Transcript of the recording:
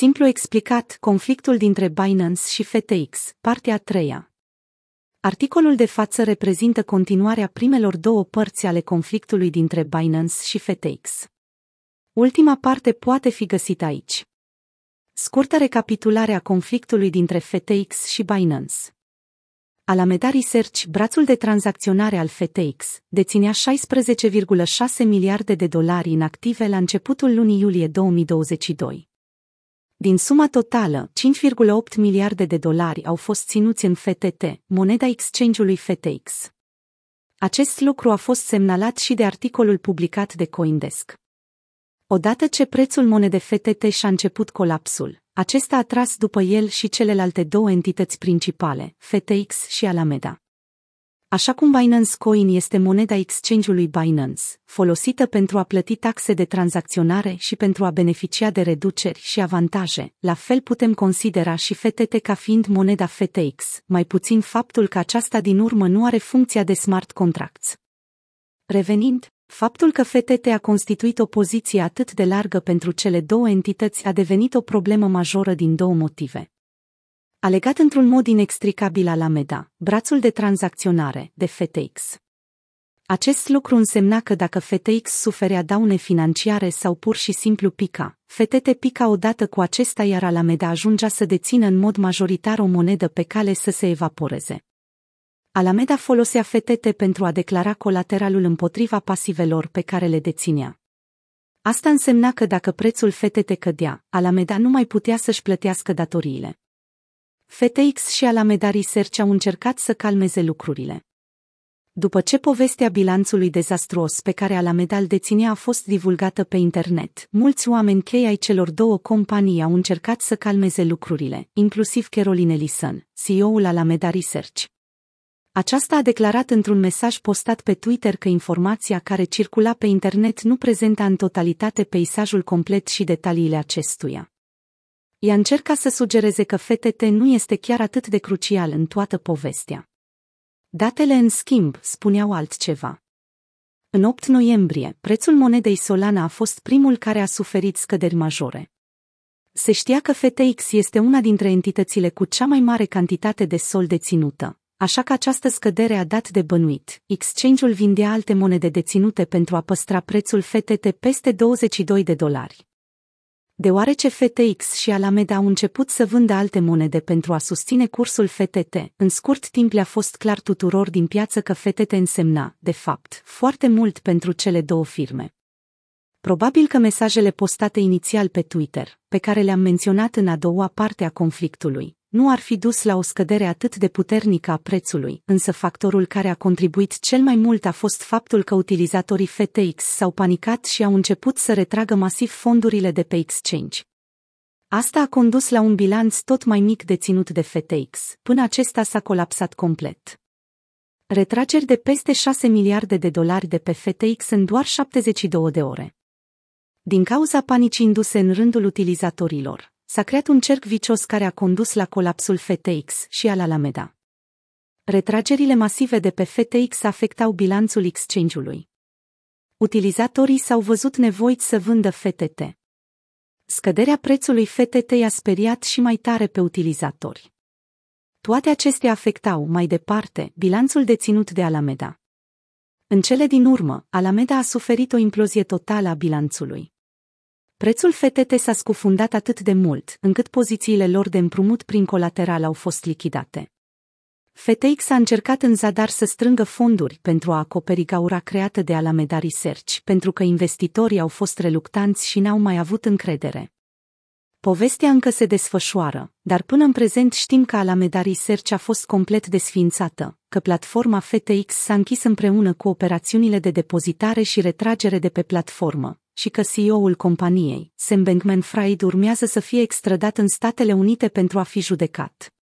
Simplu explicat, conflictul dintre Binance și FTX, partea a treia. Articolul de față reprezintă continuarea primelor două părți ale conflictului dintre Binance și FTX. Ultima parte poate fi găsită aici. Scurtă recapitulare a conflictului dintre FTX și Binance. Alameda Research, brațul de tranzacționare al FTX, deținea 16,6 miliarde de dolari în active la începutul lunii iulie 2022. Din suma totală, 5,8 miliarde de dolari au fost ținuți în FTT, moneda exchange-ului FTX. Acest lucru a fost semnalat și de articolul publicat de Coindesk. Odată ce prețul monedei FTT și-a început colapsul, acesta a tras după el și celelalte două entități principale, FTX și Alameda. Așa cum Binance Coin este moneda exchange-ului Binance, folosită pentru a plăti taxe de tranzacționare și pentru a beneficia de reduceri și avantaje, la fel putem considera și FTT ca fiind moneda FTX, mai puțin faptul că aceasta din urmă nu are funcția de smart contracts. Revenind, Faptul că FTT a constituit o poziție atât de largă pentru cele două entități a devenit o problemă majoră din două motive. A legat într-un mod inextricabil Alameda, brațul de tranzacționare, de FTX. Acest lucru însemna că dacă FTX suferea daune financiare sau pur și simplu pica, FTT pica odată cu acesta iar Alameda ajungea să dețină în mod majoritar o monedă pe cale să se evaporeze. Alameda folosea FTT pentru a declara colateralul împotriva pasivelor pe care le deținea. Asta însemna că dacă prețul FTT cădea, Alameda nu mai putea să-și plătească datoriile. FTX și Alameda Research au încercat să calmeze lucrurile. După ce povestea bilanțului dezastruos pe care Alameda îl deținea a fost divulgată pe internet, mulți oameni chei ai celor două companii au încercat să calmeze lucrurile, inclusiv Caroline Ellison, CEO-ul Alameda Research. Aceasta a declarat într-un mesaj postat pe Twitter că informația care circula pe internet nu prezenta în totalitate peisajul complet și detaliile acestuia. Ea încerca să sugereze că FTT nu este chiar atât de crucial în toată povestea. Datele, în schimb, spuneau altceva. În 8 noiembrie, prețul monedei Solana a fost primul care a suferit scăderi majore. Se știa că FTX este una dintre entitățile cu cea mai mare cantitate de sol deținută, așa că această scădere a dat de bănuit. Exchange-ul vindea alte monede deținute pentru a păstra prețul FTT peste 22 de dolari. Deoarece FTX și Alameda au început să vândă alte monede pentru a susține cursul FTT, în scurt timp le-a fost clar tuturor din piață că FTT însemna, de fapt, foarte mult pentru cele două firme. Probabil că mesajele postate inițial pe Twitter, pe care le-am menționat în a doua parte a conflictului, nu ar fi dus la o scădere atât de puternică a prețului, însă factorul care a contribuit cel mai mult a fost faptul că utilizatorii FTX s-au panicat și au început să retragă masiv fondurile de pe exchange. Asta a condus la un bilanț tot mai mic deținut de FTX, până acesta s-a colapsat complet. Retrageri de peste 6 miliarde de dolari de pe FTX în doar 72 de ore. Din cauza panicii induse în rândul utilizatorilor, s-a creat un cerc vicios care a condus la colapsul FTX și al Alameda. Retragerile masive de pe FTX afectau bilanțul exchange-ului. Utilizatorii s-au văzut nevoiți să vândă FTT. Scăderea prețului FTT i-a speriat și mai tare pe utilizatori. Toate acestea afectau, mai departe, bilanțul deținut de Alameda. În cele din urmă, Alameda a suferit o implozie totală a bilanțului. Prețul FTT s-a scufundat atât de mult, încât pozițiile lor de împrumut prin colateral au fost lichidate. FTX a încercat în zadar să strângă fonduri pentru a acoperi gaura creată de Alameda Research, pentru că investitorii au fost reluctanți și n-au mai avut încredere. Povestea încă se desfășoară, dar până în prezent știm că Alameda Research a fost complet desființată, că platforma FTX s-a închis împreună cu operațiunile de depozitare și retragere de pe platformă, și că CEO-ul companiei, Sam Bankman-Fried urmează să fie extradat în Statele Unite pentru a fi judecat.